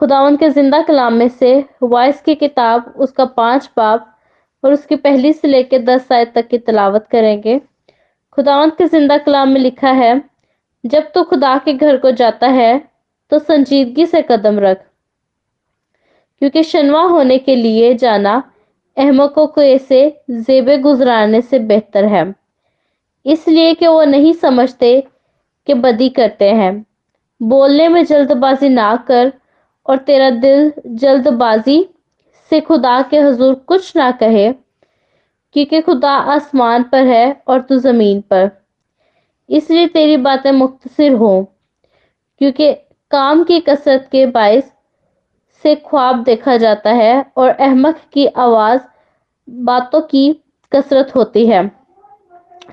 खुदावन के ज़िंदा कलाम में से वाइस की किताब, उसका पाँच बाब और उसकी पहली से लेकर दस आयत तक की तलावत करेंगे। खुदावन के ज़िंदा कलाम में लिखा है, जब तू खुदा के घर को जाता है तो संजीदगी से कदम रख, क्योंकि शनवा होने के लिए जाना अहमकों को ऐसे जेबे गुजराने से बेहतर है। इसलिए कि वो नहीं समझते कि बदी करते हैं। बोलने में जल्दबाजी ना कर और तेरा दिल जल्दबाजी से खुदा के हजूर कुछ ना कहे, क्योंकि खुदा आसमान पर है और तू ज़मीन पर। इसलिए तेरी बातें मुख्तसर हो, क्योंकि काम की कसरत के बायस से ख्वाब देखा जाता है और अहमक की आवाज़ बातों की कसरत होती है।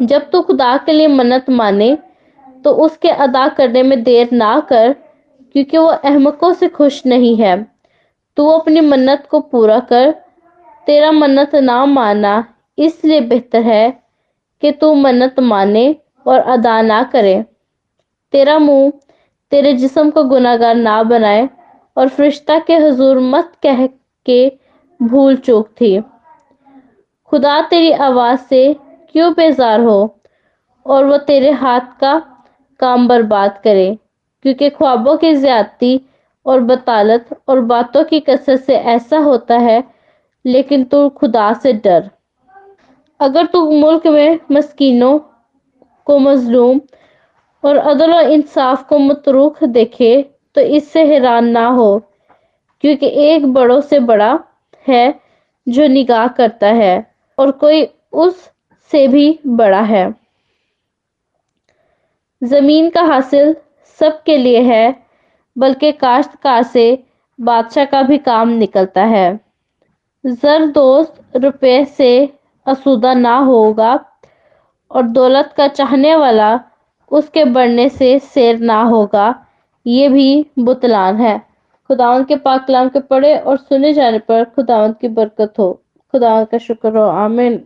जब तू खुदा के लिए मन्नत माने तो उसके अदा करने में देर ना कर क्योंकि वो अहमकों से खुश नहीं है। तू अपनी मन्नत को पूरा कर, तेरा मन्नत ना माना इसलिए बेहतर है कि तू मन्नत माने और अदा ना करे। तेरा मुँह तेरे जिस्म को गुनागार ना बनाए और फरिश्ता के हजूर मत कह के भूल चूक थी। खुदा तेरी आवाज़ से क्यों बेजार हो और वो तेरे हाथ का काम बर्बाद करे? क्योंकि ख्वाबों की ज्यादती और बतालत और बातों की कसरत से ऐसा होता है, लेकिन तू खुदा से डर। अगर तू मुल्क में मस्किनों को मजलूम और अदल और इंसाफ को मतरूख देखे तो इससे हैरान ना हो, क्योंकि एक बड़ों से बड़ा है जो निगाह करता है और कोई उस से भी बड़ा है। ज़मीन का हासिल सबके लिए है, बल्कि काश्तकार से बादशाह का भी काम निकलता है। जर दोस्त रुपए से असूदा ना होगा और दौलत का चाहने वाला उसके बढ़ने से शेर ना होगा, ये भी बुतलान है। खुदावन के पाक कलाम के पढ़े और सुने जाने पर खुदावन की बरकत हो। खुदावन का शुक्र हो। आमीन।